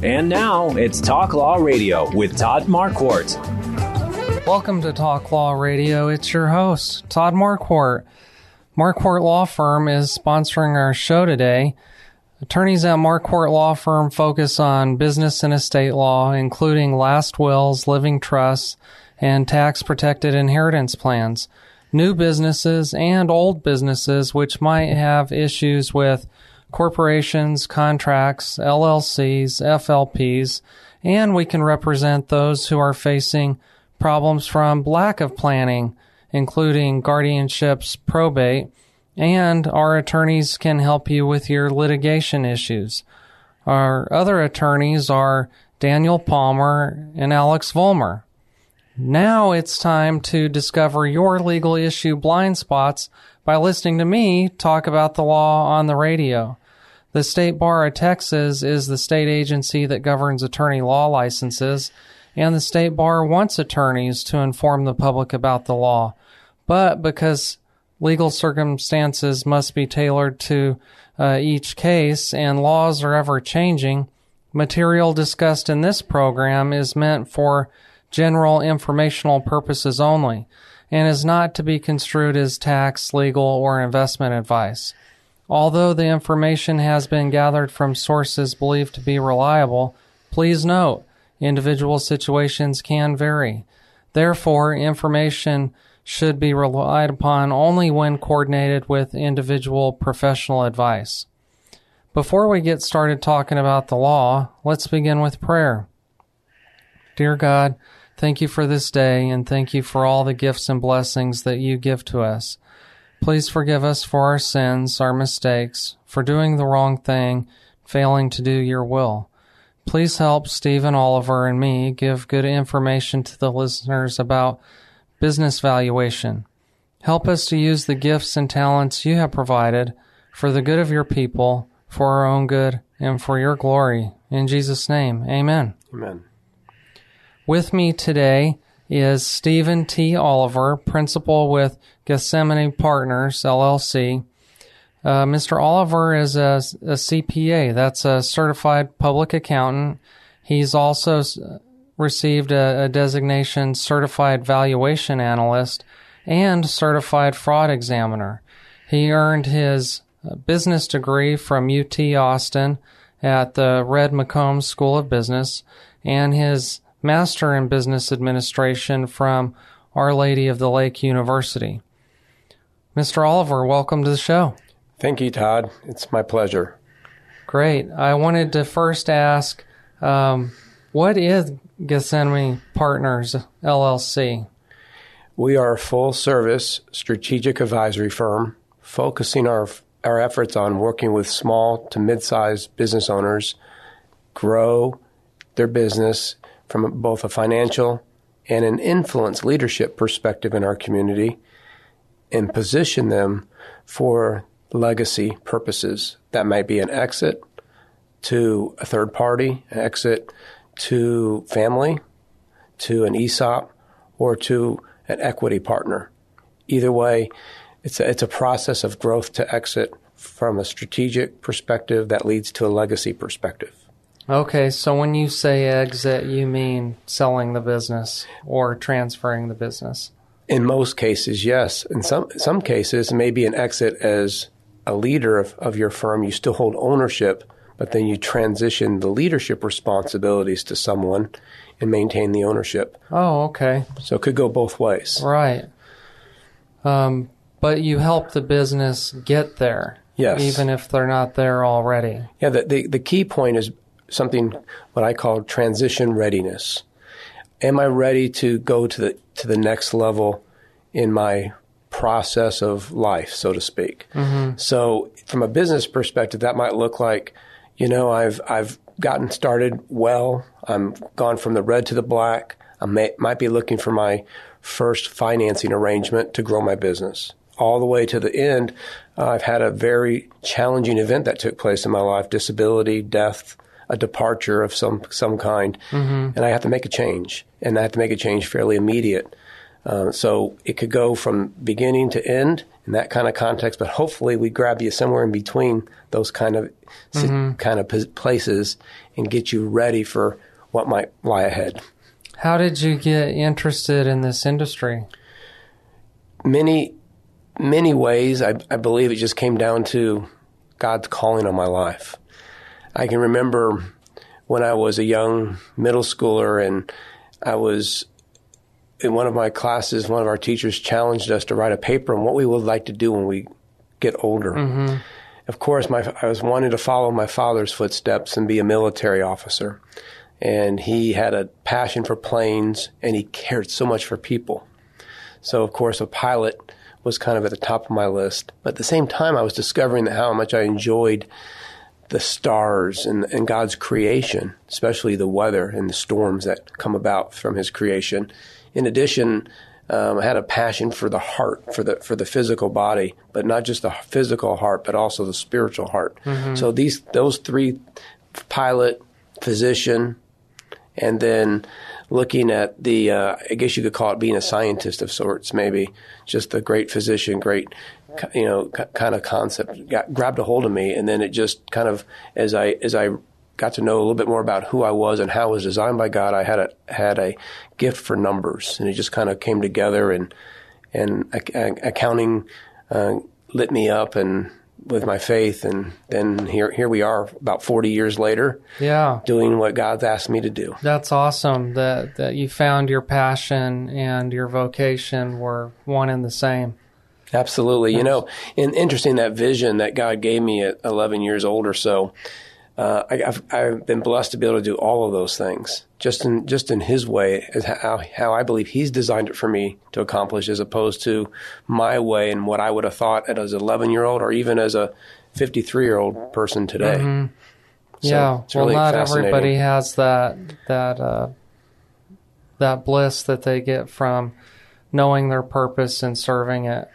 And now it's Talk Law Radio with Todd Marquardt. Welcome to Talk Law Radio. It's your host, Todd Marquardt. Marquardt Law Firm is sponsoring our show today. Attorneys at Marquardt Law Firm focus on business and estate law, including last wills, living trusts, and tax protected inheritance plans. New businesses and old businesses which might have issues with corporations, contracts, LLCs, FLPs, and we can represent those who are facing problems from lack of planning, including guardianships, probate, and our attorneys can help you with your litigation issues. Our other attorneys are Daniel Palmer and Alex Volmer. Now it's time to discover your legal issue blind spots by listening to me talk about the law on the radio. The State Bar of Texas is the state agency that governs attorney law licenses, and the State Bar wants attorneys to inform the public about the law. But because legal circumstances must be tailored to uh, each case and laws are ever changing, material discussed in this program is meant for general informational purposes only and is not to be construed as tax, legal, or investment advice. Although the information has been gathered from sources believed to be reliable, please note individual situations can vary. Therefore, information should be relied upon only when coordinated with individual professional advice. Before we get started talking about the law, let's begin with prayer. Dear God, thank you for this day and thank you for all the gifts and blessings that you give to us. Please forgive us for our sins, our mistakes, for doing the wrong thing, failing to do your will. Please help Stephen Oliver and me give good information to the listeners about business valuation. Help us to use the gifts and talents you have provided for the good of your people, for our own good, and for your glory. In Jesus' name, amen. Amen. With me today is Stephen T. Oliver, principal with Gethsemane Partners, LLC. Uh, Mr. Oliver is a, a, CPA, that's a certified public accountant. He's also received a, a designation certified valuation analyst and certified fraud examiner. He earned his uh, business degree from UT Austin at the Red McCombs School of Business and his master in business administration from Our Lady of the Lake University. Mr. Oliver, welcome to the show. Thank you, Todd. It's my pleasure. Great. I wanted to first ask um, what is Gethsemane Partners LLC? We are a full service strategic advisory firm focusing our, our efforts on working with small to mid sized business owners grow their business from both a financial and an influence leadership perspective in our community and position them for legacy purposes. That might be an exit to a third party, an exit to family, to an ESOP, or to an equity partner. Either way, it's a, it's a process of growth to exit from a strategic perspective that leads to a legacy perspective. Okay, so when you say exit, you mean selling the business or transferring the business? In most cases, yes. In some some cases, maybe an exit as a leader of, of your firm, you still hold ownership, but then you transition the leadership responsibilities to someone and maintain the ownership. Oh, okay. So it could go both ways. Right. Um, but you help the business get there. Yes. Even if they're not there already. Yeah, the, the, the key point is something what I call transition readiness. Am I ready to go to the to the next level in my process of life, so to speak? Mm-hmm. So, from a business perspective, that might look like, you know, I've I've gotten started well. I'm gone from the red to the black. I may, might be looking for my first financing arrangement to grow my business. All the way to the end, uh, I've had a very challenging event that took place in my life disability, death, a departure of some, some kind. Mm-hmm. And I have to make a change. And I have to make a change fairly immediate. Uh, so it could go from beginning to end in that kind of context, but hopefully we grab you somewhere in between those kind of mm-hmm. kind of places and get you ready for what might lie ahead. How did you get interested in this industry? Many, many ways. I, I believe it just came down to God's calling on my life. I can remember when I was a young middle schooler and I was in one of my classes, one of our teachers challenged us to write a paper on what we would like to do when we get older. Mm-hmm. Of course, my, I was wanting to follow my father's footsteps and be a military officer and he had a passion for planes and he cared so much for people. So, of course, a pilot was kind of at the top of my list. But at the same time, I was discovering how much I enjoyed the stars and, and God's creation, especially the weather and the storms that come about from His creation. In addition, um, I had a passion for the heart, for the for the physical body, but not just the physical heart, but also the spiritual heart. Mm-hmm. So these those three pilot, physician, and then looking at the, uh, I guess you could call it being a scientist of sorts, maybe just a great physician, great, you know, kind of concept got, grabbed a hold of me, and then it just kind of as I as I got to know a little bit more about who I was and how I was designed by God, I had a had a gift for numbers, and it just kind of came together, and and accounting uh, lit me up, and with my faith, and then here here we are, about forty years later. Yeah, doing what God's asked me to do. That's awesome. That that you found your passion and your vocation were one and the same. Absolutely. You know, and interesting that vision that God gave me at 11 years old or so uh, I, have I've been blessed to be able to do all of those things just in just in His way, as how how I believe He's designed it for me to accomplish, as opposed to my way and what I would have thought as an 11 year old or even as a 53 year old person today. Mm-hmm. So yeah, well, really not everybody has that that uh, that bliss that they get from knowing their purpose and serving it.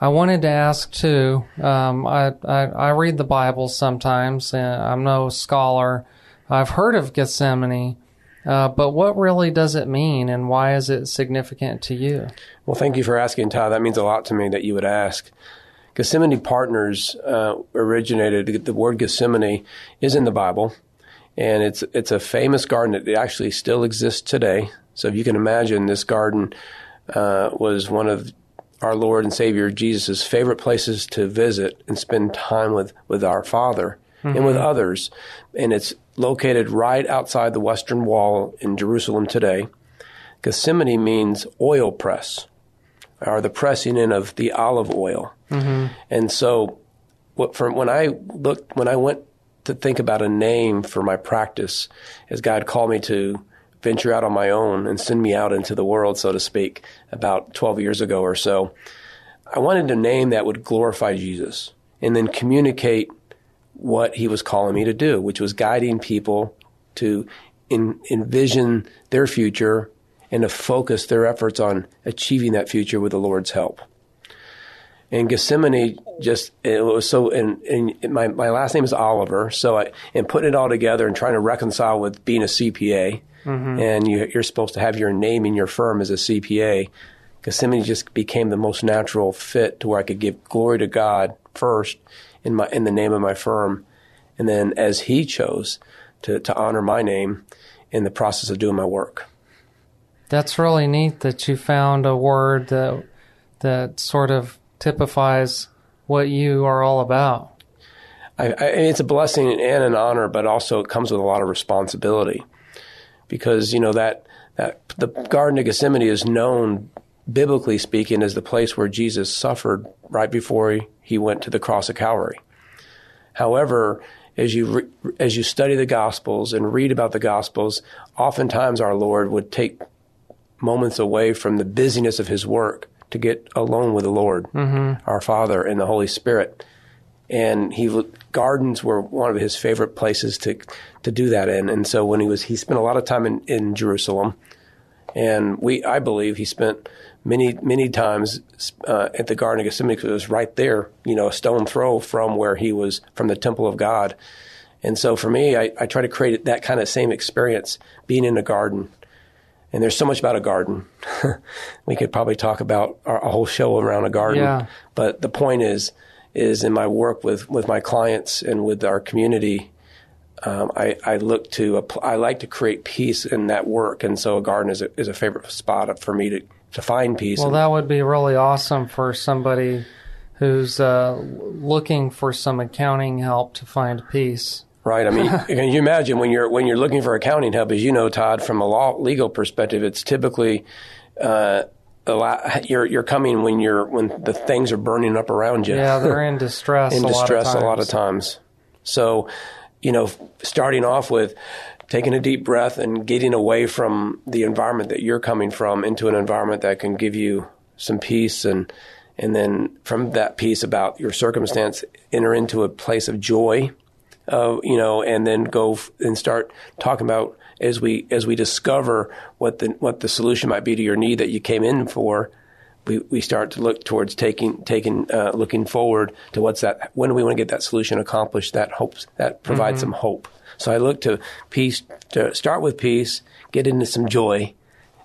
I wanted to ask too. Um, I, I, I read the Bible sometimes, and I'm no scholar. I've heard of Gethsemane, uh, but what really does it mean, and why is it significant to you? Well, thank you for asking, Todd. That means a lot to me that you would ask. Gethsemane Partners uh, originated. The word Gethsemane is in the Bible, and it's it's a famous garden that actually still exists today. So if you can imagine, this garden uh, was one of our Lord and Savior Jesus' favorite places to visit and spend time with, with our Father mm-hmm. and with mm-hmm. others. And it's located right outside the Western Wall in Jerusalem today. Gethsemane means oil press, or the pressing in of the olive oil. Mm-hmm. And so, what, from when I looked, when I went to think about a name for my practice, as God called me to venture out on my own and send me out into the world, so to speak, about 12 years ago or so. I wanted a name that would glorify Jesus and then communicate what he was calling me to do, which was guiding people to in, envision their future and to focus their efforts on achieving that future with the Lord's help. And Gethsemane just it was so and, and my my last name is Oliver, so I and putting it all together and trying to reconcile with being a CPA mm-hmm. and you, are supposed to have your name in your firm as a CPA. Gethsemane just became the most natural fit to where I could give glory to God first in my in the name of my firm, and then as He chose to to honor my name in the process of doing my work. That's really neat that you found a word that that sort of typifies what you are all about. I, I, it's a blessing and an honor, but also it comes with a lot of responsibility because you know that that the Garden of Gethsemane is known biblically speaking as the place where Jesus suffered right before he, he went to the cross of Calvary. However, as you re, as you study the Gospels and read about the Gospels, oftentimes our Lord would take moments away from the busyness of His work to get alone with the Lord, mm-hmm. our Father, and the Holy Spirit. And he gardens were one of his favorite places to to do that in. And so when he was, he spent a lot of time in, in Jerusalem, and we, I believe, he spent many many times uh, at the Garden of Gethsemane because it was right there, you know, a stone throw from where he was from the temple of God. And so for me, I, I try to create that kind of same experience being in a garden. And there's so much about a garden. we could probably talk about our, a whole show around a garden. Yeah. But the point is, is in my work with, with my clients and with our community, um, I, I, look to I like to create peace in that work, and so a garden is a, is a favorite spot for me to, to find peace. Well, and, that would be really awesome for somebody who's uh, looking for some accounting help to find peace. Right. I mean, can you imagine when you're when you're looking for accounting help? As you know, Todd, from a law legal perspective, it's typically uh, you're you're coming when you're when the things are burning up around you. Yeah, they're in distress. in a distress lot a lot of times. So, you know, starting off with taking a deep breath and getting away from the environment that you're coming from into an environment that can give you some peace and and then from that peace about your circumstance enter into a place of joy uh, you know and then go f- and start talking about as we as we discover what the what the solution might be to your need that you came in for, we, we start to look towards taking taking uh, looking forward to what's that when do we want to get that solution accomplished that hopes that provides mm-hmm. some hope. So I look to peace to start with peace, get into some joy,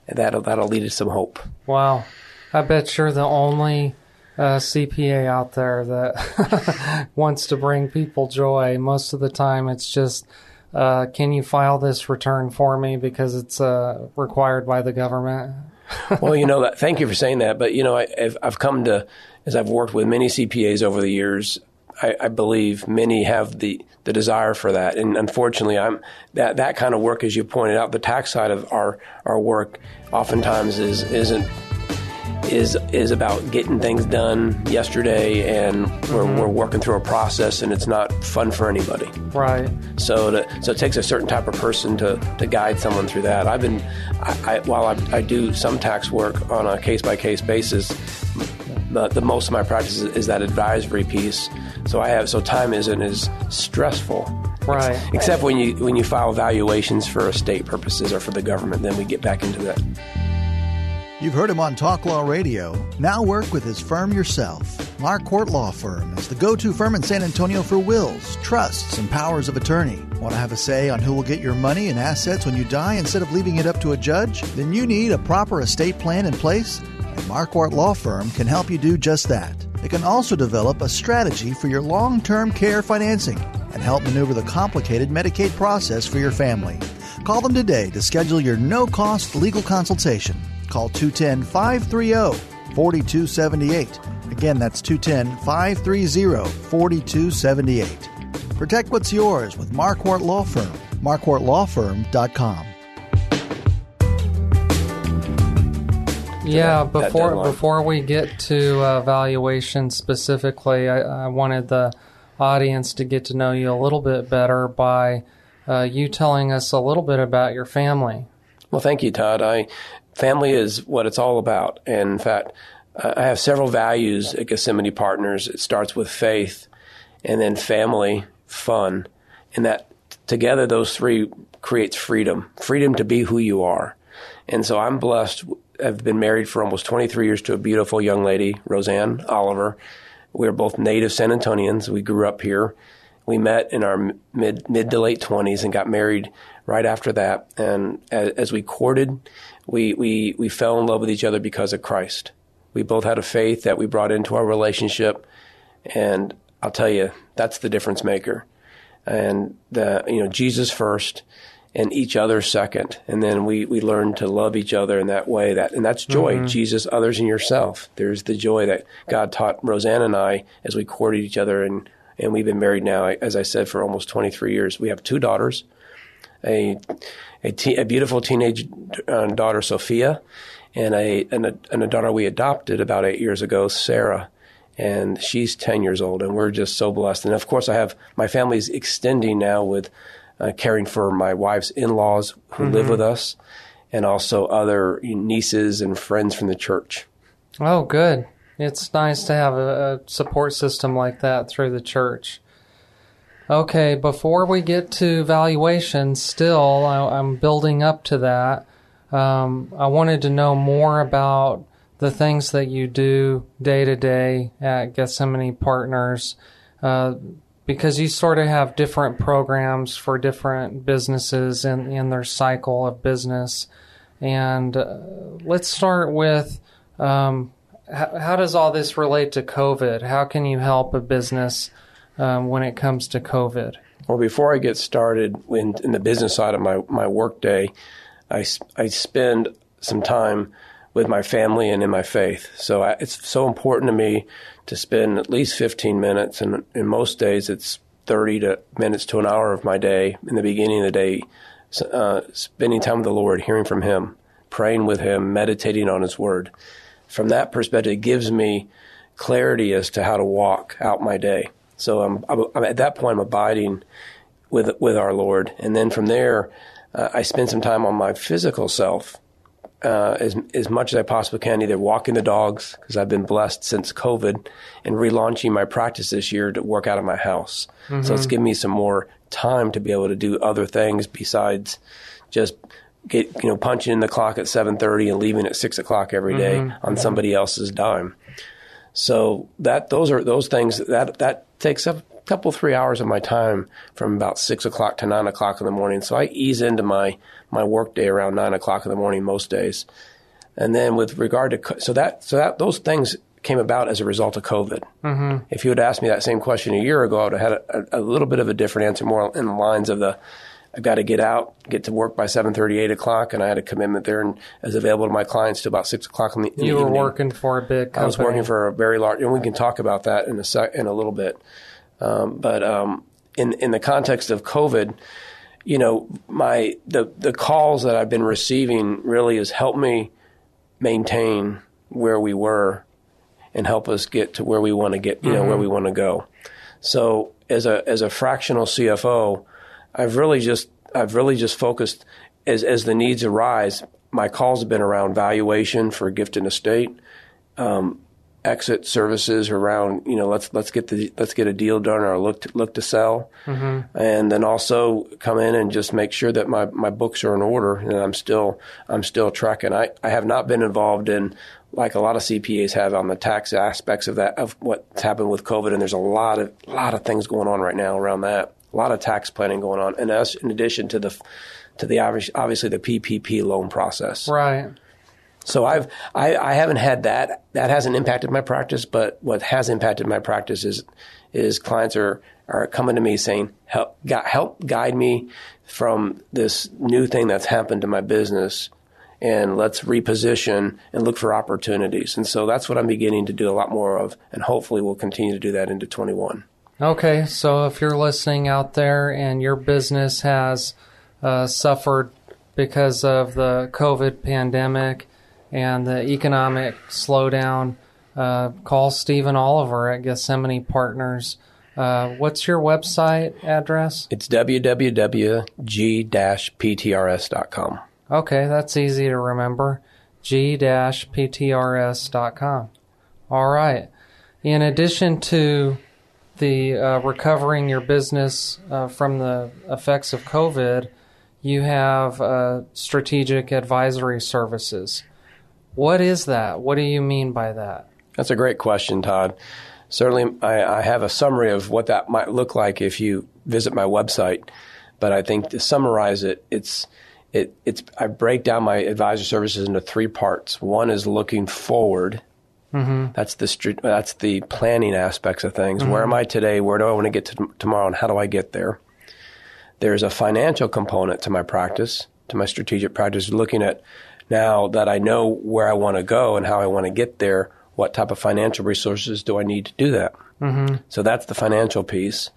and that'll that'll lead to some hope. Wow, I bet you're the only CPA out there that wants to bring people joy. Most of the time, it's just uh, can you file this return for me because it's uh, required by the government? well, you know, thank you for saying that. But, you know, I, have I've come to, as I've worked with many CPAs over the years, I, I, believe many have the, the desire for that. And unfortunately, I'm that, that kind of work, as you pointed out, the tax side of our, our work oftentimes is, isn't is is about getting things done yesterday, and we're, mm-hmm. we're working through a process, and it's not fun for anybody. Right. So to, so it takes a certain type of person to, to guide someone through that. I've been I, I, while I, I do some tax work on a case by case basis. The, the most of my practice is, is that advisory piece. So I have so time isn't as stressful Right. Except when you when you file valuations for estate purposes or for the government, then we get back into that. You've heard him on Talk Law Radio. Now work with his firm yourself. Marquardt Law Firm is the go to firm in San Antonio for wills, trusts, and powers of attorney. Want to have a say on who will get your money and assets when you die instead of leaving it up to a judge? Then you need a proper estate plan in place, and Marquardt Law Firm can help you do just that. It can also develop a strategy for your long term care financing and help maneuver the complicated Medicaid process for your family. Call them today to schedule your no cost legal consultation. Call 210 530 4278. Again, that's 210 530 4278. Protect what's yours with Marquardt Law Firm. MarquardtLawFirm.com. Yeah, before before we get to uh, valuation specifically, I, I, wanted the audience to get to know you a little bit better by uh, you telling us a little bit about your family. Well, thank you, Todd. I family is what it's all about. And in fact, I have several values at Gethsemane Partners. It starts with faith and then family, fun. And that together, those three creates freedom freedom to be who you are. And so I'm blessed. I've been married for almost 23 years to a beautiful young lady, Roseanne Oliver. We are both native San Antonians. We grew up here. We met in our mid mid to late 20s and got married right after that. And as, as we courted, we, we, we fell in love with each other because of Christ. We both had a faith that we brought into our relationship. And I'll tell you, that's the difference maker. And the, you know, Jesus first and each other second. And then we, we learn to love each other in that way that, and that's joy. Mm-hmm. Jesus, others, and yourself. There's the joy that God taught Roseanne and I as we courted each other and, and we've been married now, as I said, for almost 23 years. We have two daughters a a, te- a beautiful teenage uh, daughter, Sophia, and a, and a and a daughter we adopted about eight years ago, Sarah, and she's ten years old, and we're just so blessed. And of course, I have my family's extending now with uh, caring for my wife's in-laws who mm-hmm. live with us, and also other nieces and friends from the church. Oh, good. It's nice to have a, a support system like that through the church. Okay, before we get to valuation, still, I, am building up to that. Um, I wanted to know more about the things that you do day to day at Gethsemane Partners, uh, because you sort of have different programs for different businesses in, in their cycle of business. And uh, let's start with um, how, how, does all this relate to COVID? How can you help a business um, when it comes to COVID? Well, before I get started in, in the business side of my, my work day, I, I spend some time with my family and in my faith. So I, it's so important to me to spend at least 15 minutes, and in most days it's 30 to minutes to an hour of my day in the beginning of the day, uh, spending time with the Lord, hearing from Him, praying with Him, meditating on His Word. From that perspective, it gives me clarity as to how to walk out my day. So I'm, I'm at that point, I'm abiding with with our Lord, and then from there, uh, I spend some time on my physical self uh, as as much as I possibly can, either walking the dogs because I've been blessed since COVID, and relaunching my practice this year to work out of my house. Mm-hmm. So it's mm-hmm. given me some more time to be able to do other things besides just get you know punching in the clock at seven thirty and leaving at six o'clock every day mm-hmm. on somebody else's dime. So that those are those things that that takes up a couple three hours of my time from about six o'clock to nine o'clock in the morning. So I ease into my my work day around nine o'clock in the morning most days. And then with regard to so that so that those things came about as a result of COVID. Mm-hmm. If you had asked me that same question a year ago, I would have had a, a, little bit of a different answer, more in the lines of the I've got to get out, get to work by seven thirty, eight o'clock, and I had a commitment there and as available to my clients to about six o'clock in the, in you the were evening. working for a big company. I was working for a very large, and we can talk about that in a sec, in a little bit. Um, but um, in in the context of COVID, you know, my the the calls that I've been receiving really has helped me maintain where we were and help us get to where we want to get, you know, mm-hmm. where we want to go. So as a as a fractional CFO, I've really just I've really just focused as as the needs arise. My calls have been around valuation for gift and estate, um, exit services around you know let's let's get the let's get a deal done or look to, look to sell, mm-hmm. and then also come in and just make sure that my, my books are in order and I'm still I'm still tracking. I, I have not been involved in like a lot of CPAs have on the tax aspects of that of what's happened with COVID, and there's a lot of a lot of things going on right now around that. A lot of tax planning going on, and as in addition to the to the obviously the PPP loan process, right so I've I, I haven't had that. That hasn't impacted my practice, but what has impacted my practice is is clients are are coming to me saying help help guide me from this new thing that's happened to my business and let's reposition and look for opportunities. And so that's what I'm beginning to do a lot more of, and hopefully we'll continue to do that into 21. Okay, so if you're listening out there and your business has uh, suffered because of the COVID pandemic, and the economic slowdown, uh, call Stephen Oliver at Gethsemane Partners. Uh, what's your website address? It's www.g-ptrs.com. Okay, that's easy to remember. g-ptrs.com. All right. In addition to the uh, recovering your business uh, from the effects of COVID, you have uh, strategic advisory services. What is that? What do you mean by that? That's a great question, Todd. Certainly, I, I, have a summary of what that might look like if you visit my website. But I think to summarize it, it's it, it's I break down my advisor services into three parts. One is looking forward. Mm-hmm. That's the that's the planning aspects of things. Mm-hmm. Where am I today? Where do I want to get to tomorrow? And how do I get there? There's a financial component to my practice, to my strategic practice, looking at now that I know where I want to go and how I want to get there, what type of financial resources do I need to do that? Mm-hmm. So that's the financial piece.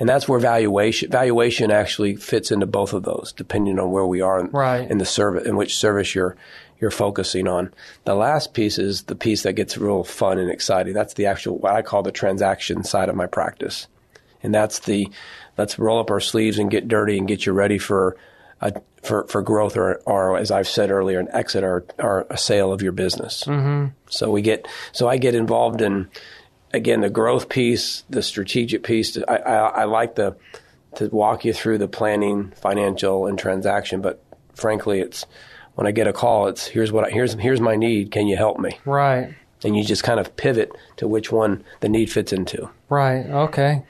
And that's where valuation valuation actually fits into both of those, depending on where we are in, right. in the service, in which service you're you're focusing on. The last piece is the piece that gets real fun and exciting. That's the actual what I call the transaction side of my practice, and that's the let's roll up our sleeves and get dirty and get you ready for a, for for growth or or as I've said earlier, an exit or or a sale of your business. Mm-hmm. So we get so I get involved in again the growth piece, the strategic piece. I, I, I like the to walk you through the planning, financial, and transaction. But frankly, it's when I get a call, it's here's what I, here's here's my need. Can you help me? Right. And you just kind of pivot to which one the need fits into. Right. Okay.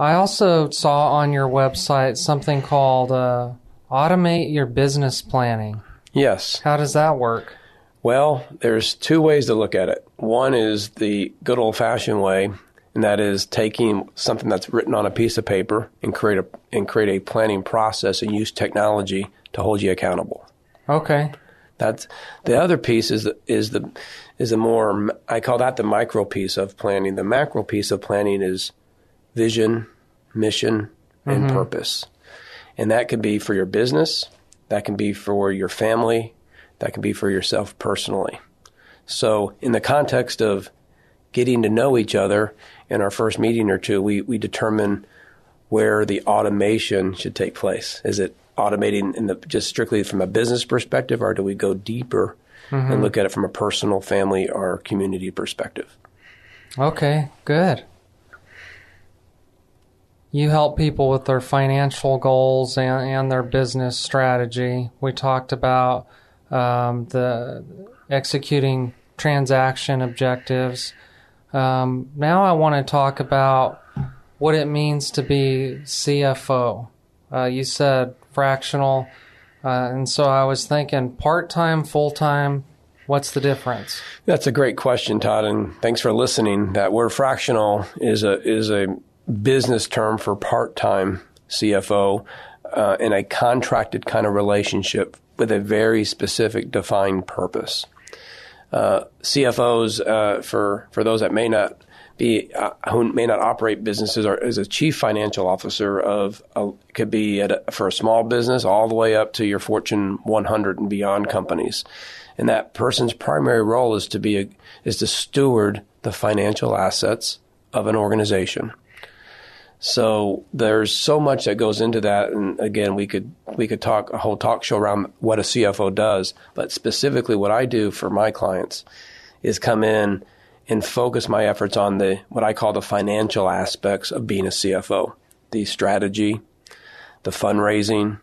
I also saw on your website something called uh, automate your business planning. Yes. How does that work? Well, there's two ways to look at it. One is the good old fashioned way, and that is taking something that's written on a piece of paper and create a and create a planning process and use technology to hold you accountable. Okay. That's the other piece is the, is the is a more I call that the micro piece of planning. The macro piece of planning is vision, mission, and mm-hmm. purpose, and that could be for your business, that can be for your family, that can be for yourself personally. So, in the context of getting to know each other in our first meeting or two, we, we determine where the automation should take place. Is it automating in the just strictly from a business perspective, or do we go deeper mm-hmm. and look at it from a personal, family, or community perspective? Okay, good. You help people with their financial goals and, and their business strategy. We talked about um, the executing transaction objectives. Um, now I want to talk about what it means to be CFO. Uh, you said fractional, uh, and so I was thinking part time, full time. What's the difference? That's a great question, Todd, and thanks for listening. That word fractional is a is a business term for part time CFO uh, in a contracted kind of relationship with a very specific defined purpose. Uh, CFOs, uh, for for those that may not be uh, who may not operate businesses, are as a chief financial officer of a, could be a, for a small business all the way up to your Fortune 100 and beyond companies, and that person's primary role is to be a, is to steward the financial assets of an organization. So there's so much that goes into that, and again, we could we could talk a whole talk show around what a CFO does. But specifically, what I do for my clients is come in and focus my efforts on the what I call the financial aspects of being a CFO: the strategy, the fundraising,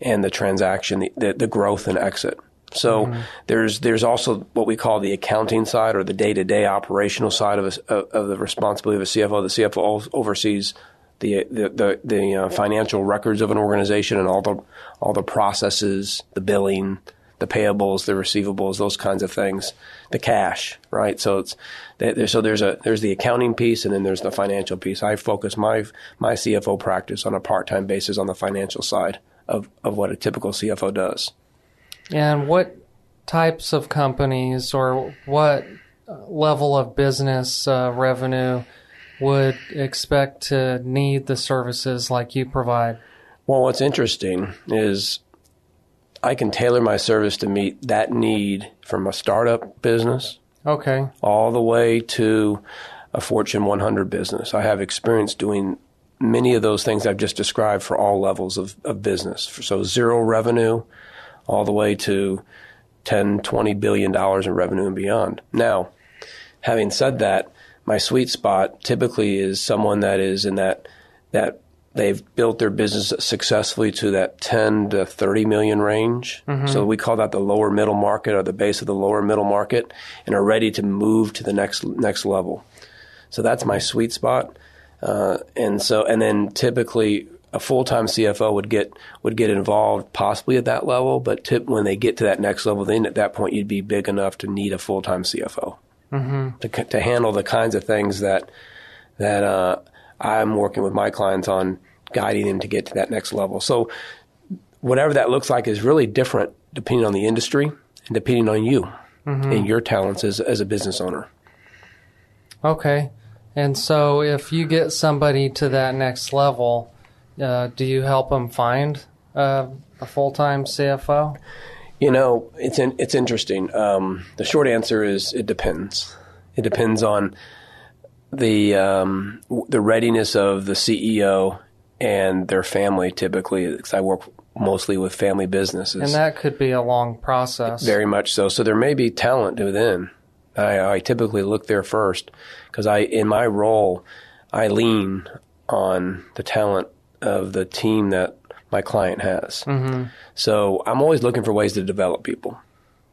and the transaction, the, the, the growth and exit. So mm-hmm. there's there's also what we call the accounting side or the day to day operational side of, a, of the responsibility of a CFO. The CFO oversees the the the, the uh, financial records of an organization and all the all the processes, the billing, the payables, the receivables, those kinds of things, the cash, right? So it's so there's a there's the accounting piece and then there's the financial piece. I focus my my CFO practice on a part time basis on the financial side of of what a typical CFO does. And what types of companies or what level of business uh, revenue would expect to need the services like you provide? Well, what's interesting is I can tailor my service to meet that need from a startup business. Okay. All the way to a Fortune 100 business. I have experience doing many of those things I've just described for all levels of, of business. So zero revenue all the way to 10, 20 billion dollars in revenue and beyond. Now, having said that, my sweet spot typically is someone that is in that that they've built their business successfully to that 10 to 30 million range. Mm-hmm. So we call that the lower middle market or the base of the lower middle market and are ready to move to the next next level. So that's my sweet spot. Uh, and so and then typically a full time CFO would get would get involved possibly at that level, but tip, when they get to that next level, then at that point you'd be big enough to need a full time CFO mm-hmm. to to handle the kinds of things that that uh, I'm working with my clients on, guiding them to get to that next level. So whatever that looks like is really different depending on the industry and depending on you mm-hmm. and your talents as as a business owner. Okay. And so if you get somebody to that next level, uh, do you help them find uh, a full time CFO? You know, it's in, it's interesting. Um, the short answer is it depends. It depends on the um, the readiness of the CEO and their family. Typically, because I work mostly with family businesses. And that could be a long process. Very much so. So there may be talent within. I, I typically look there first because I, in my role, I lean on the talent of the team that my client has. Mm-hmm. So I'm always looking for ways to develop people.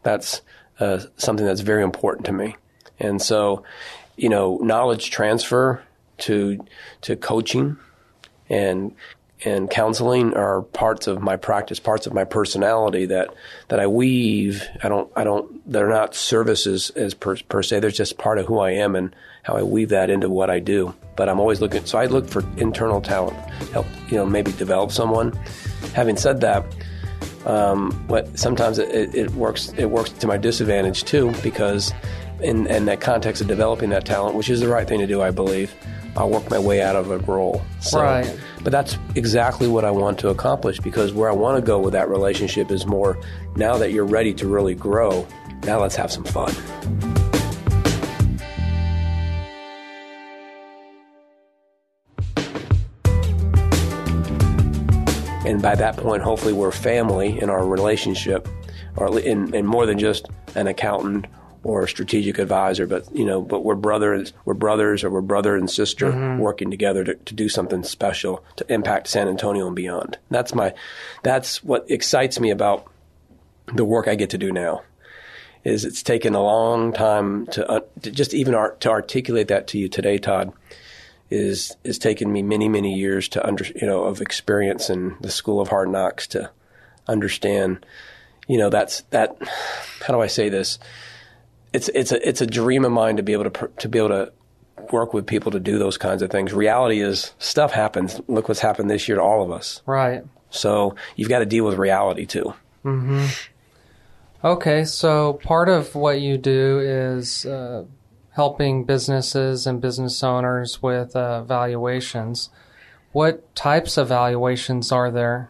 That's uh, something that's very important to me. And so, you know, knowledge transfer to to coaching and and counseling are parts of my practice, parts of my personality that that I weave. I don't I don't they're not services as per, per se. They're just part of who I am and how I weave that into what I do. But I'm always looking. So I look for internal talent, help you know maybe develop someone. Having said that. Um, but sometimes it, it works. It works to my disadvantage too, because in, in that context of developing that talent, which is the right thing to do, I believe, I'll work my way out of a role. So, right. But that's exactly what I want to accomplish because where I want to go with that relationship is more now that you're ready to really grow, now let's have some fun. And by that point, hopefully, we're family in our relationship, or in, in more than just an accountant or a strategic advisor, but you know, but we're brothers, we're brothers, or we're brother and sister mm-hmm. working together to, to do something special to impact San Antonio and beyond. That's my, that's what excites me about the work I get to do now. Is it's taken a long time to, uh, to just even art, to articulate that to you today, Todd. Is is taken me many many years to under you know of experience in the school of hard knocks to understand. You know that's that. How do I say this? It's it's a it's a dream of mine to be able to to be able to work with people to do those kinds of things. Reality is stuff happens. Look what's happened this year to all of us. Right. So you've got to deal with reality too. Mm-hmm. Okay, so part of what you do is uh, helping businesses and business owners with uh, valuations. What types of valuations are there?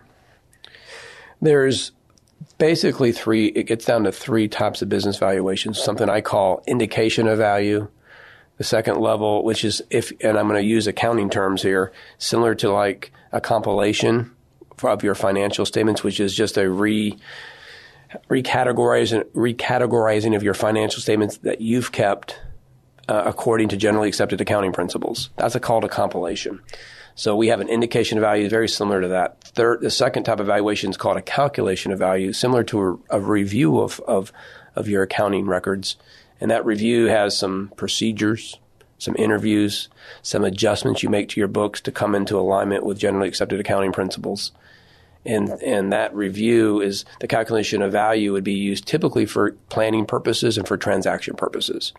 There's basically three, it gets down to three types of business valuations. Something I call indication of value. The second level, which is if, and I'm going to use accounting terms here, similar to like a compilation of your financial statements, which is just a re, recategorizing, recategorizing of your financial statements that you've kept uh, according to generally accepted accounting principles. That's a called a compilation. So we have an indication of value very similar to that. Third, the second type of valuation is called a calculation of value, similar to a, a review of, of, of your accounting records. And that review has some procedures, some interviews, some adjustments you make to your books to come into alignment with generally accepted accounting principles. And, and that review is the calculation of value would be used typically for planning purposes and for transaction purposes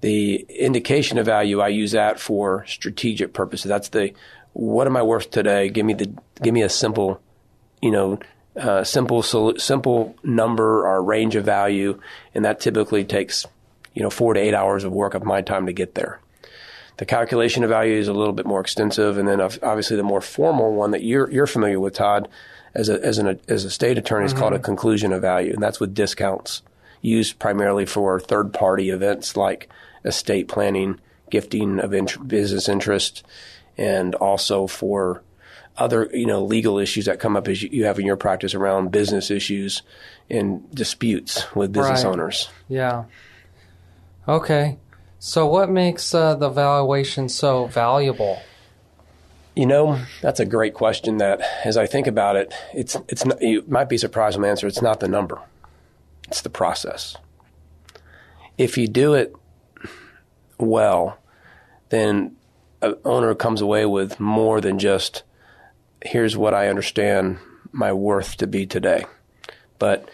the indication of value, I use that for strategic purposes. That's the what am I worth today? Give me the give me a simple, you know, uh, simple simple number or range of value, and that typically takes you know four to eight hours of work of my time to get there. The calculation of value is a little bit more extensive, and then obviously the more formal one that you're you're familiar with, Todd, as a as an as a state attorney, mm-hmm. is called a conclusion of value, and that's with discounts used primarily for third party events like estate planning, gifting of int- business interest, and also for other you know legal issues that come up as you have in your practice around business issues and disputes with business right. owners. Yeah. Okay. So what makes uh, the valuation so valuable? You know, that's a great question. That, as I think about it, it's it's not, you might be surprised when the answer. It's not the number; it's the process. If you do it well, then an owner comes away with more than just here's what I understand my worth to be today. But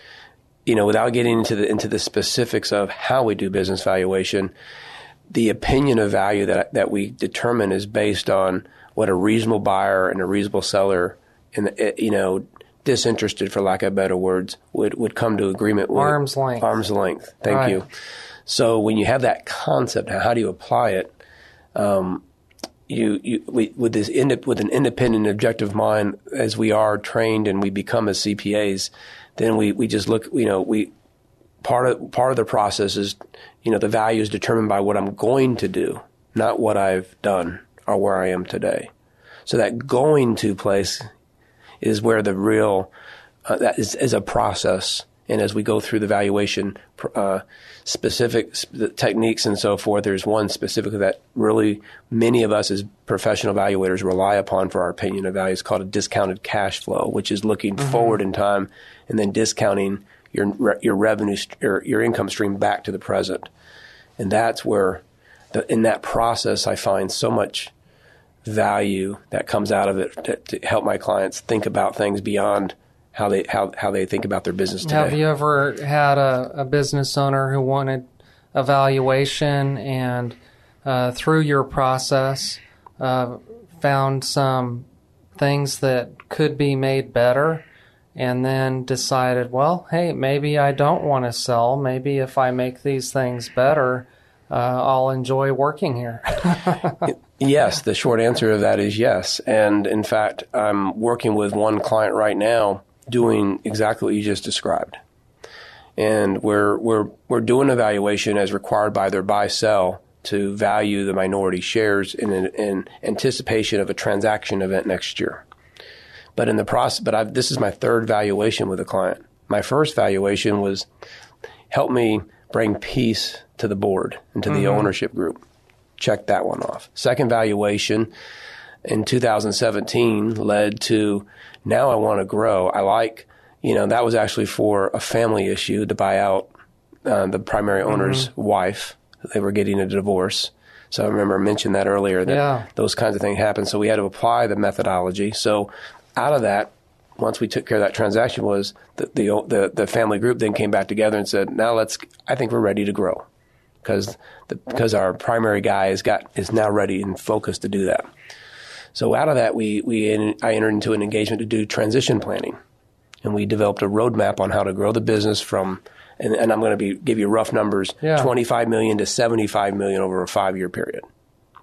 you know, without getting into the into the specifics of how we do business valuation, the opinion of value that that we determine is based on what a reasonable buyer and a reasonable seller, and eh, you know, disinterested for lack of better words, would would come to agreement with. Arm's length. Arm's length. Thank right. you. So when you have that concept, how do you apply it? Um, you, you we, with this with an independent, objective mind, as we are trained and we become as CPAs, then we, we just look. You know, we part of part of the process is, you know, the value is determined by what I'm going to do, not what I've done or where I am today. So that going to place is where the real uh, that is, is a process. And as we go through the valuation uh, specific techniques and so forth, there's one specifically that really many of us as professional evaluators rely upon for our opinion of value. It's called a discounted cash flow, which is looking mm-hmm. forward in time and then discounting your your revenue your, your income stream back to the present. And that's where the, in that process I find so much value that comes out of it to, to help my clients think about things beyond how they how, how they think about their business today. Have you ever had a, a business owner who wanted a valuation and uh, through your process uh, found some things that could be made better and then decided, well, hey, maybe I don't want to sell. Maybe if I make these things better, uh, I'll enjoy working here. yes, the short answer to that is yes. And in fact, I'm working with one client right now doing exactly what you just described. And we're, we're, we're doing evaluation as required by their buy sell to value the minority shares in, in anticipation of a transaction event next year. But in the process, but I've, this is my third valuation with a client. My first valuation was help me bring peace to the board and to mm-hmm. the ownership group. Check that one off. Second valuation in 2017 led to now I want to grow. I like, you know, that was actually for a family issue to buy out uh, the primary owner's mm-hmm. wife. They were getting a divorce. So I remember I mentioned that earlier that yeah. those kinds of things happen. So we had to apply the methodology. So out of that, once we took care of that transaction, was the the the, the family group then came back together and said, "Now let's. I think we're ready to grow." Because because our primary guy is got is now ready and focused to do that. So out of that, we, we in, I entered into an engagement to do transition planning, and we developed a roadmap on how to grow the business from. And, and I'm going to be give you rough numbers: yeah. 25 million to 75 million over a five year period.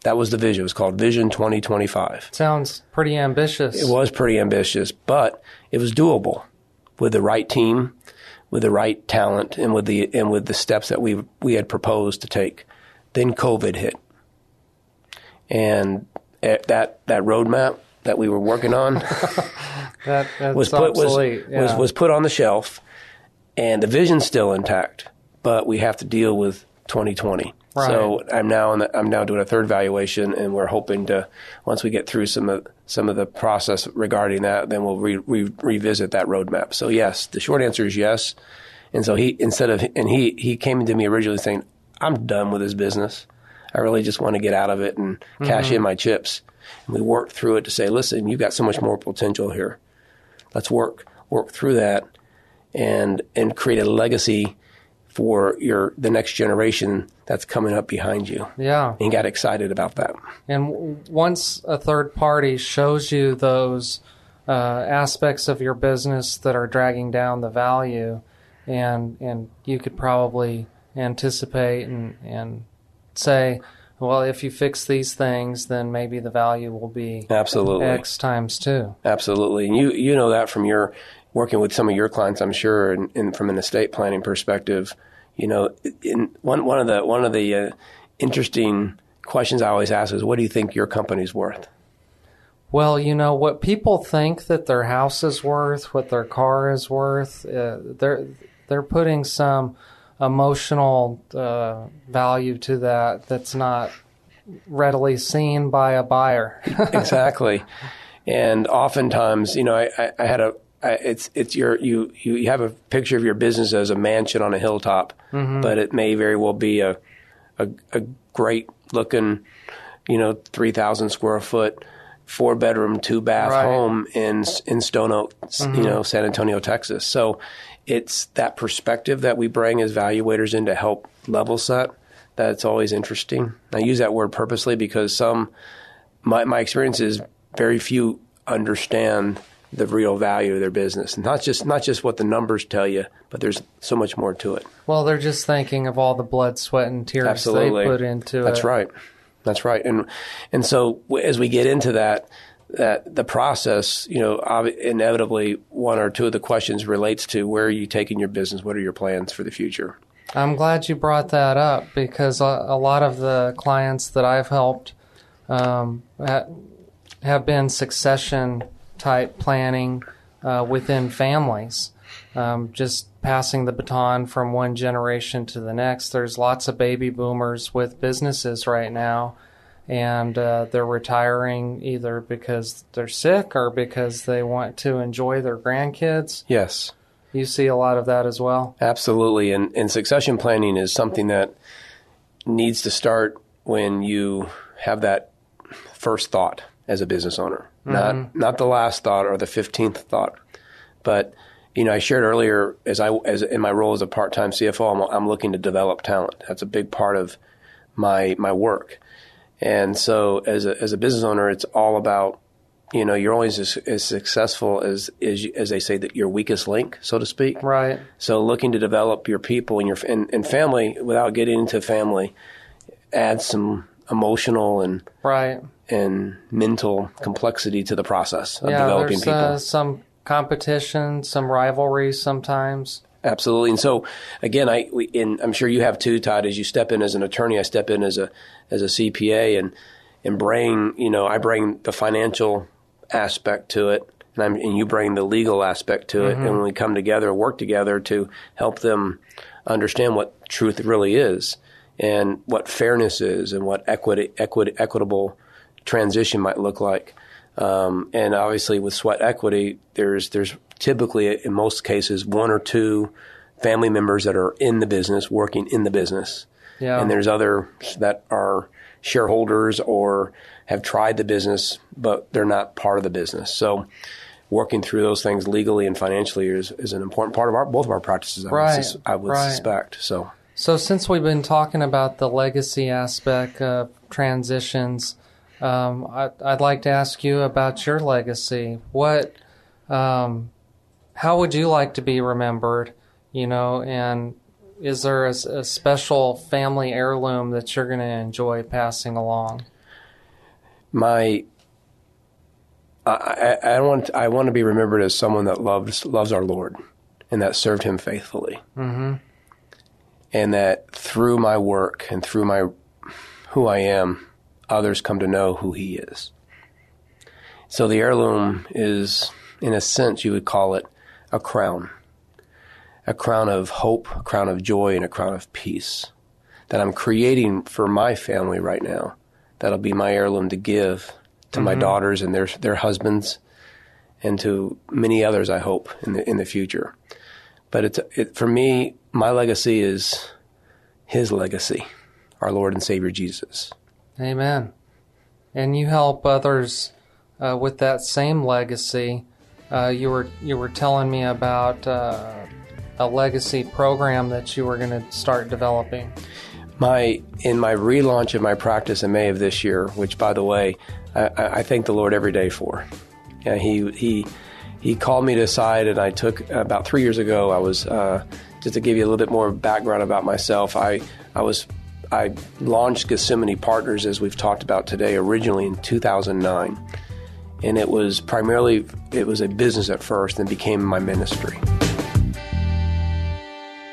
That was the vision. It was called Vision 2025. Sounds pretty ambitious. It was pretty ambitious, but it was doable with the right team, with the right talent, and with the and with the steps that we we had proposed to take. Then COVID hit, and Eh, that that roadmap that we were working on that, was put was, yeah. was was put on the shelf, and the vision's still intact, but we have to deal with 2020. Right. So I'm now the, I'm now doing a third valuation, and we're hoping to once we get through some of some of the process regarding that, then we'll re, re, revisit that roadmap. So yes, the short answer is yes. And so he instead of and he he came to me originally saying, "I'm done with this business." I really just want to get out of it and mm-hmm. cash in my chips. And we worked through it to say, listen, you've got so much more potential here. Let's work work through that and and create a legacy for your the next generation that's coming up behind you. Yeah. And got excited about that. And once a third party shows you those uh, aspects of your business that are dragging down the value, and and you could probably anticipate and and say, well, if you fix these things, then maybe the value will be absolutely X times two. Absolutely, and you you know that from your working with some of your clients, I'm sure, and, and from an estate planning perspective, you know, in one one of the one of the uh, interesting questions I always ask is, what do you think your company's worth? Well, you know what people think that their house is worth, what their car is worth. Uh, they're they're putting some emotional uh, value to that that's not readily seen by a buyer. exactly, and oftentimes, you know, I, I, I had a I, it's it's your you you have a picture of your business as a mansion on a hilltop, mm-hmm. but it may very well be a a, a great looking, you know, three thousand square foot four bedroom, two bath right. home in in Stone Oak, mm-hmm. you know, San Antonio, Texas. So it's that perspective that we bring as valuators in to help level set that's always interesting. I use that word purposely because some my my experience is very few understand the real value of their business. Not just not just what the numbers tell you, but there's so much more to it. Well, they're just thinking of all the blood, sweat, and tears Absolutely. they put into That's it. That's right. That's right. And and so as we get into that, that the process, you know, inevitably one or two of the questions relates to where are you taking your business? What are your plans for the future? I'm glad you brought that up because a, a lot of the clients that I've helped um, have been succession type planning uh, within families. Um, just passing the baton from one generation to the next. There's lots of baby boomers with businesses right now, and uh, they're retiring either because they're sick or because they want to enjoy their grandkids. Yes. You see a lot of that as well. Absolutely. And, and succession planning is something that needs to start when you have that first thought as a business owner, mm-hmm. not not the last thought or the fifteenth thought, but you know, I shared earlier as I as in my role as a part time CFO, I'm, I'm looking to develop talent. That's a big part of my my work, and so as a as a business owner, it's all about you know you're always as, as successful as, as as they say that your weakest link, so to speak. Right. So looking to develop your people and your and, and family without getting into family adds some emotional and right and mental complexity to the process of yeah, developing there's, people. Uh, some competition, some rivalry sometimes. Absolutely, and so again, I we, and I'm sure you have too, Todd. As you step in as an attorney, I step in as a as a CPA, and and bring you know I bring the financial aspect to it, and, I'm, and you bring the legal aspect to it, mm-hmm. and when we come together, work together to help them understand what truth really is, and what fairness is, and what equity, equity equitable transition might look like. Um, and obviously, with sweat equity, there's there's typically in most cases one or two family members that are in the business, working in the business, yeah. and there's others that are shareholders or have tried the business, but they're not part of the business. So, working through those things legally and financially is, is an important part of our both of our practices. I right, would, sus- I would right. suspect. So, so since we've been talking about the legacy aspect of transitions um, I, would like to ask you about your legacy. What, um, how would you like to be remembered? You know, and is there a, a special family heirloom that you're going to enjoy passing along? My, I, I, want I want to be remembered as someone that loves loves our Lord, and that served Him faithfully, mm-hmm. and that through my work and through my who I am others come to know who he is. So the heirloom is, in a sense, you would call it a crown. A crown of hope, a crown of joy, and a crown of peace that I'm creating for my family right now. That'll be my heirloom to give to mm-hmm. my daughters and their their husbands, and to many others. I hope in the in the future. But it's it, for me, my legacy is His legacy, our Lord and Savior Jesus. Amen. And you help others uh, with that same legacy. Uh, you were you were telling me about uh, a legacy program that you were going to start developing. My in my relaunch of my practice in May of this year, which by the way, I, I thank the Lord every day for. Yeah, he he he called me to side, and I took about three years ago. I was uh, just to give you a little bit more background about myself. I I was I launched Gethsemane Partners, as we've talked about today, originally in 2009. And it was primarily, it was a business at first and became my ministry.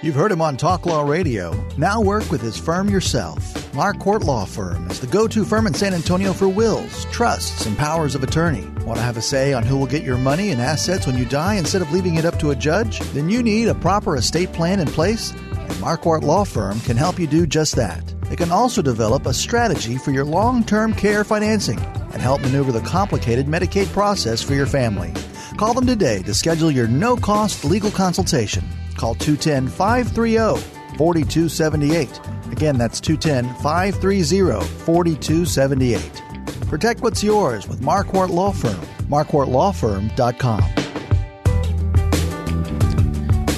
You've heard him on Talk Law Radio. Now work with his firm yourself. Marquardt Law Firm is the go to firm in San Antonio for wills, trusts, and powers of attorney. Want to have a say on who will get your money and assets when you die instead of leaving it up to a judge? Then you need a proper estate plan in place Marquardt Law Firm can help you do just that. They can also develop a strategy for your long term care financing and help maneuver the complicated Medicaid process for your family. Call them today to schedule your no cost legal consultation. Call 210 530 4278. Again, that's 210 530 4278. Protect what's yours with Marquardt Law Firm. MarquardtLawFirm.com.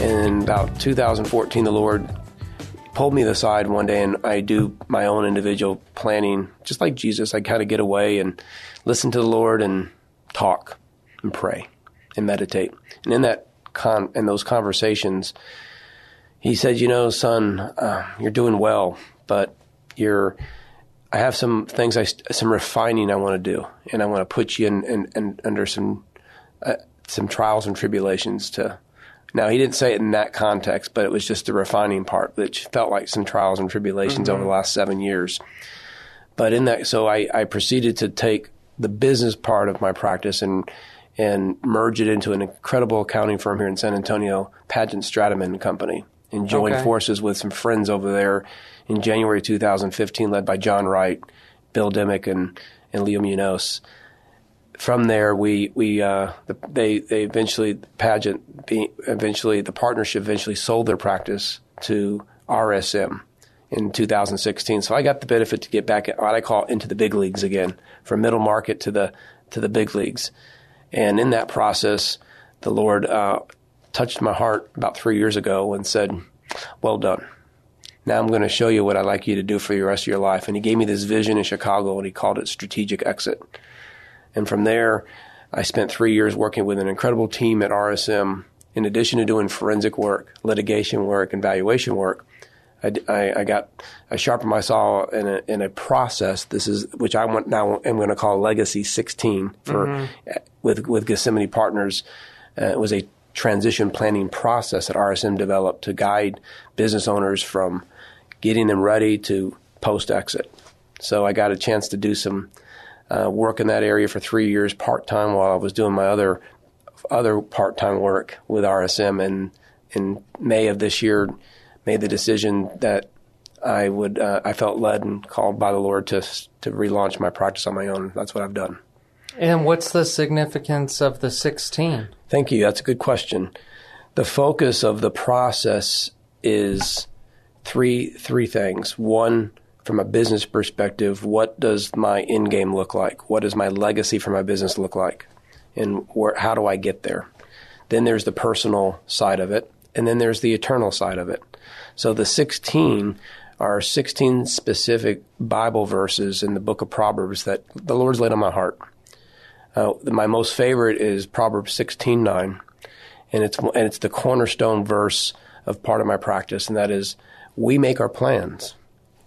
In about 2014, the Lord pulled me aside one day and I do my own individual planning, just like Jesus. I kind of get away and listen to the Lord and talk and pray and meditate. And in that con- in those conversations, he said, "You know, son, uh, you're doing well, but you're." I have some things, I, some refining I want to do, and I want to put you in, in, in under some uh, some trials and tribulations to now, he didn't say it in that context, but it was just the refining part, which felt like some trials and tribulations mm-hmm. over the last seven years. But in that, so I, I proceeded to take the business part of my practice and and merge it into an incredible accounting firm here in San Antonio, Padgett Stratemann and Company, and joined Okay. forces with some friends over there in January 2015, led by John Wright, Bill Dimmick, and, and Leo Munoz. From there, we we uh, the, they they eventually Padgett be, eventually the partnership eventually sold their practice to RSM in 2016. So I got the benefit to get back at what I call into the big leagues again, from middle market to the to the big leagues. And in that process, the Lord uh, touched my heart about three years ago and said, "Well done. Now I'm going to show you what I'd like you to do for the rest of your life." And He gave me this vision in Chicago, and He called it strategic exit. And from there, I spent three years working with an incredible team at RSM. In addition to doing forensic work, litigation work, and valuation work, I, I, I got I sharpened my saw in a, in a process. This is which I want now. am going to call Legacy 16 for with with Gethsemane Partners. Uh, it was a transition planning process that RSM developed to guide business owners from getting them ready to post exit. So I got a chance to do some uh, work in that area for three years part time while I was doing my other other part time work with RSM. And in May of this year, made the decision that I would uh, I felt led and called by the Lord to to relaunch my practice on my own. That's what I've done. And what's the significance of the 16? Thank you. That's a good question. The focus of the process is three three things. One, from a business perspective, what does my end game look like? What does my legacy for my business look like? And where, how do I get there? Then there's the personal side of it, and then there's the eternal side of it. So the 16 are 16 specific Bible verses in the book of Proverbs that the Lord's laid on my heart. Uh, my most favorite is Proverbs 16:9, and it's and it's the cornerstone verse of part of my practice, and that is, we make our plans.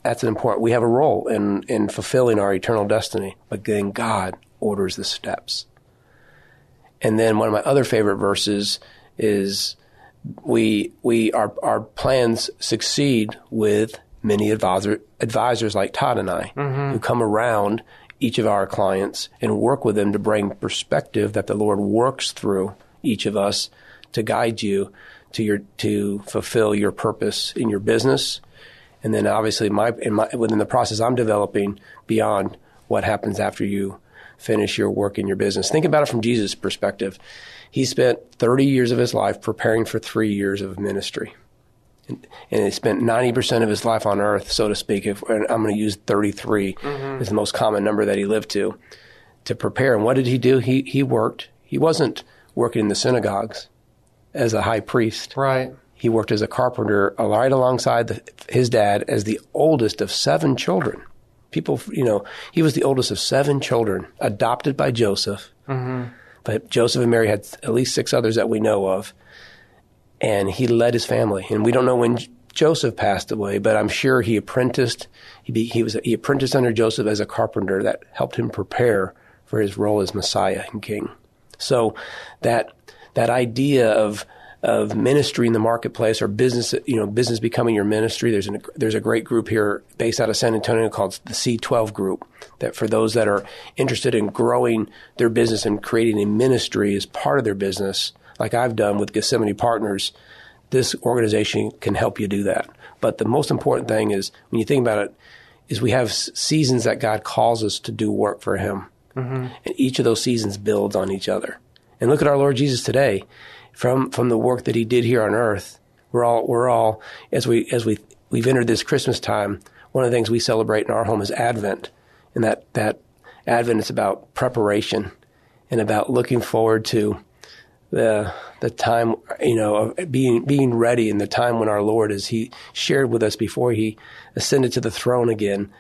That's an important. We have a role in in fulfilling our eternal destiny, but then God orders the steps. And then one of my other favorite verses is, we we our our plans succeed with many advisor, advisors like Todd and I mm-hmm. who come around each of our clients and work with them to bring perspective that the Lord works through each of us to guide you to your to fulfill your purpose in your business, and then obviously my, in my within the process I'm developing beyond what happens after you finish your work in your business. Think about it from Jesus' perspective. He spent 30 years of his life preparing for three years of ministry and he spent 90% of his life on earth, so to speak. If, and I'm going to use 33 mm-hmm. as the most common number that he lived to, to prepare. And what did he do? He, he worked. He wasn't working in the synagogues as a high priest. Right. He worked as a carpenter right alongside the, his dad as the oldest of seven children. People, you know, he was the oldest of seven children, adopted by Joseph. Mm-hmm. But Joseph and Mary had at least six others that we know of and he led his family. And we don't know when Joseph passed away, but I'm sure he apprenticed. He, be, he was he apprenticed under Joseph as a carpenter that helped him prepare for his role as Messiah and King. So that that idea of of ministry in the marketplace or business, you know, business becoming your ministry. There's an, there's a great group here based out of San Antonio called the C12 Group. That for those that are interested in growing their business and creating a ministry as part of their business, like I've done with Gethsemane Partners, this organization can help you do that. But the most important thing is when you think about it, is we have seasons that God calls us to do work for Him, mm-hmm. and each of those seasons builds on each other. And look at our Lord Jesus today, from from the work that He did here on earth. We're all we're all as we as we we've entered this Christmas time. One of the things we celebrate in our home is Advent, and that that Advent is about preparation and about looking forward to the the time you know of being being ready in the time when our Lord, as He shared with us before He ascended to the throne again,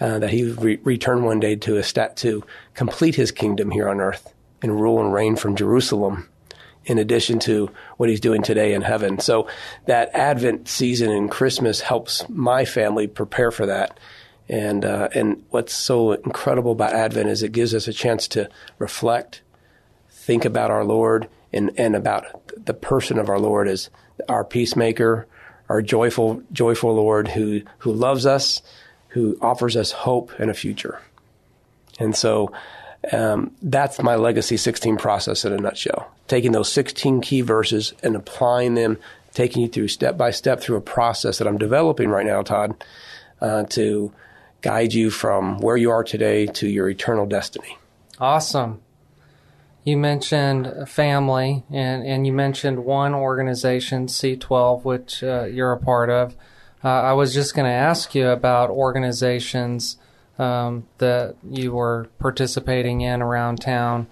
uh, that He would re- return one day to a stat to complete His kingdom here on earth and rule and reign from Jerusalem. In addition to what he's doing today in heaven. So that Advent season and Christmas helps my family prepare for that. And, uh, and what's so incredible about Advent is it gives us a chance to reflect, think about our Lord and, and about the person of our Lord as our peacemaker, our joyful, joyful Lord who, who loves us, who offers us hope and a future. And so Um, that's my Legacy 16 process in a nutshell. Taking those 16 key verses and applying them, taking you through step by step through a process that I'm developing right now, Todd, uh, to guide you from where you are today to your eternal destiny. Awesome. You mentioned family, and, and you mentioned one organization, C12, which uh, you're a part of. Uh, I was just going to ask you about organizations um, that you were participating in around town.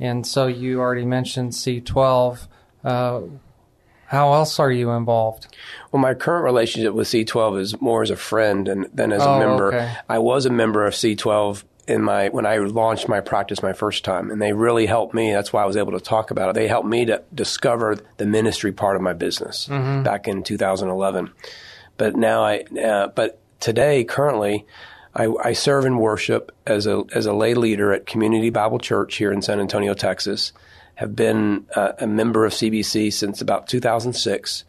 And so you already mentioned C12. Uh, how else are you involved? Well, my current relationship with C12 is more as a friend and, than as Oh, a member. okay. I was a member of C12 in my when I launched my practice my first time, and they really helped me. That's why I was able to talk about it. They helped me to discover the ministry part of my business back in 2011. But now I, uh, but today, currently, I, I serve and worship as a as a lay leader at Community Bible Church here in San Antonio, Texas. Have been uh, a member of CBC since about 2006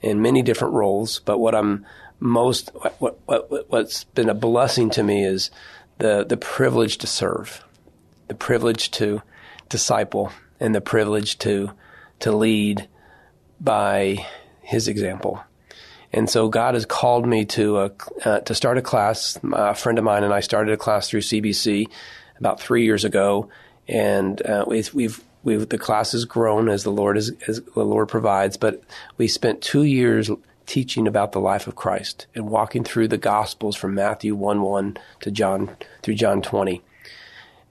in many different roles. But what I'm most what, what what's been a blessing to me is the the privilege to serve, the privilege to disciple, and the privilege to to lead by His example. And so God has called me to a, uh, to start a class. A friend of mine and I started a class through CBC about three years ago, and uh, we've, we've we've the class has grown as the Lord is as the Lord provides. But we spent two years teaching about the life of Christ and walking through the Gospels from Matthew one one to John through John twenty,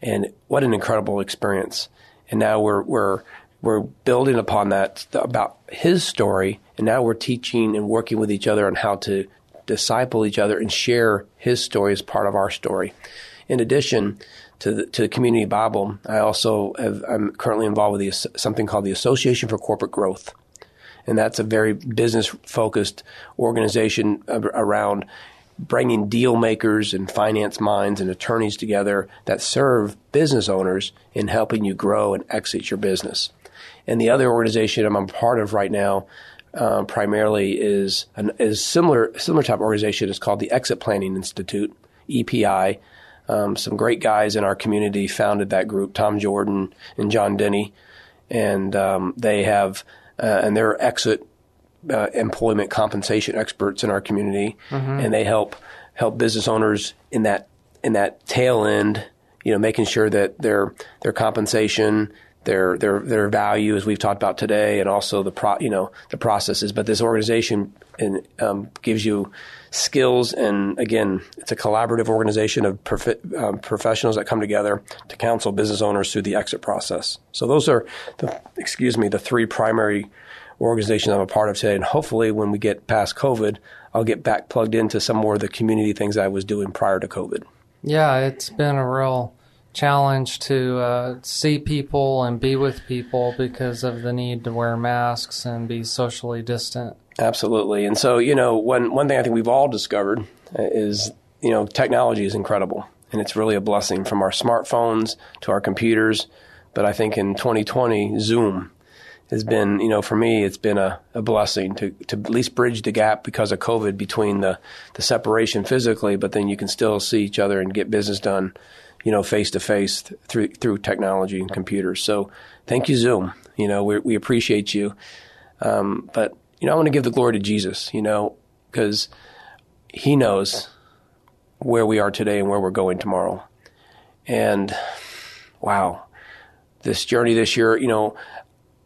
and what an incredible experience! And now we're we're we're building upon that about his story, and now we're teaching and working with each other on how to disciple each other and share his story as part of our story. In addition to the, to the community Bible, I also have, I'm currently involved with the, something called the Association for Corporate Growth, and that's a very business focused organization around bringing deal makers and finance minds and attorneys together that serve business owners in helping you grow and exit your business. And the other organization I'm a part of right now, uh, primarily is an is similar similar type of organization. It's called the Exit Planning Institute (EPI). Um, some great guys in our community founded that group: Tom Jordan and John Denny, and um, they have uh, and they're exit uh, employment compensation experts in our community, and they help help business owners in that in that tail end. You know, making sure that their their compensation, their their their value, as we've talked about today, and also the pro, you know the processes. But this organization and, um, gives you skills, and again, it's a collaborative organization of um, professionals that come together to counsel business owners through the exit process. So those are the excuse me the three primary organizations I'm a part of today, and hopefully when we get past COVID, I'll get back plugged into some more of the community things I was doing prior to COVID. Yeah, it's been a real challenge to uh, see people and be with people because of the need to wear masks and be socially distant. Absolutely. And so, you know, one, one thing I think we've all discovered uh, is, you know, technology is incredible and it's really a blessing from our smartphones to our computers. But I think in 2020, Zoom has been, you know, for me, it's been a, a blessing to, to at least bridge the gap because of COVID between the, the separation physically, but then you can still see each other and get business done, you know, face to face through, through technology and computers. So thank you, Zoom. You know, we, we appreciate you. Um, but, you know, I want to give the glory to Jesus, you know, because he knows where we are today and where we're going tomorrow. And wow, this journey this year, you know,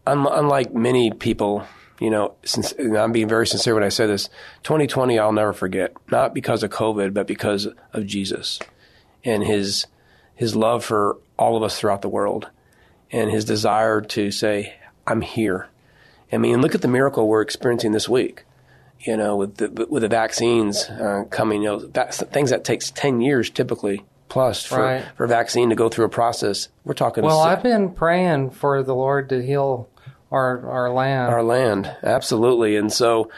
un- unlike many people, you know, since I'm being very sincere when I say this, 2020 I'll never forget, not because of COVID, but because of Jesus and his his love for all of us throughout the world and his desire to say, I'm here. I mean, look at the miracle we're experiencing this week. You know, with the with the vaccines uh, coming, you know, that, things that takes ten years typically plus for Right. for a vaccine to go through a process. We're talking Well, I've been praying for the Lord to heal our our land. our land absolutely and so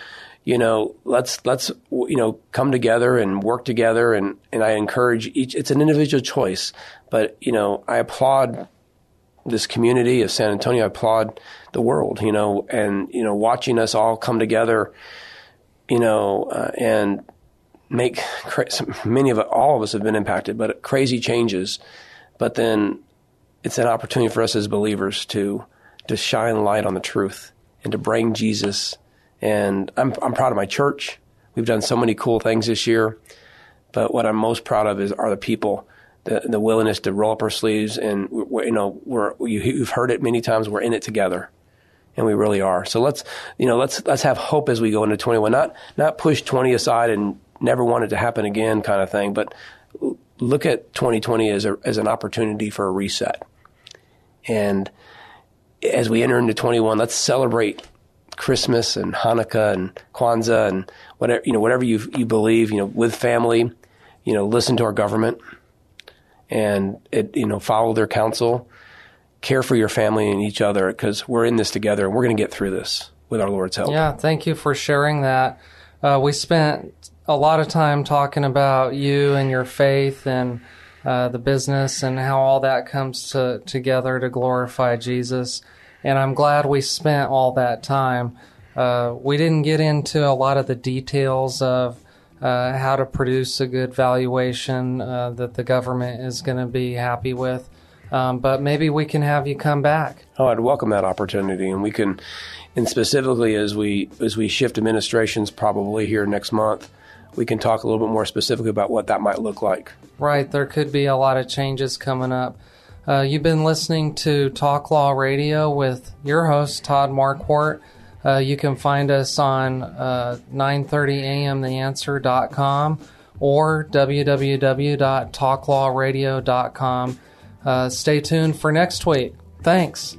you know let's let's you know come together and work together. And and I encourage each it's an individual choice but you know I applaud this community of San Antonio. I applaud the world you know and you know watching us all come together you know uh, and make cra- many of all of us have been impacted but crazy changes. But then it's an opportunity for us as believers to to shine light on the truth and to bring Jesus. And I'm I'm proud of my church. We've done so many cool things this year, but what I'm most proud of is are the people. The, the willingness to roll up our sleeves and you know we're you, you've heard it many times we're in it together and we really are. So let's you know let's let's have hope as we go into 21. Not not push 20 aside and never want it to happen again kind of thing, but look at 2020 as a as an opportunity for a reset. And as we enter into 21, let's celebrate Christmas and Hanukkah and Kwanzaa and whatever you know whatever you you believe you know with family, you know listen to our government and it, you know follow their counsel, care for your family and each other because we're in this together and we're going to get through this with our Lord's help. Yeah, thank you for sharing that. Uh, we spent a lot of time talking about you and your faith and uh, the business and how all that comes to, together to glorify Jesus. And I'm glad we spent all that time. Uh, we didn't get into a lot of the details of uh, how to produce a good valuation uh, that the government is going to be happy with. Um, but maybe we can have you come back. Oh, I'd welcome that opportunity, and we can, and specifically as we as we shift administrations, probably here next month, we can talk a little bit more specifically about what that might look like. Right, there could be a lot of changes coming up. Uh, you've been listening to Talk Law Radio with your host Todd Marquardt. Uh, you can find us on uh, 930amtheanswer.com or www.talklawradio.com. Uh, stay tuned for next week. Thanks.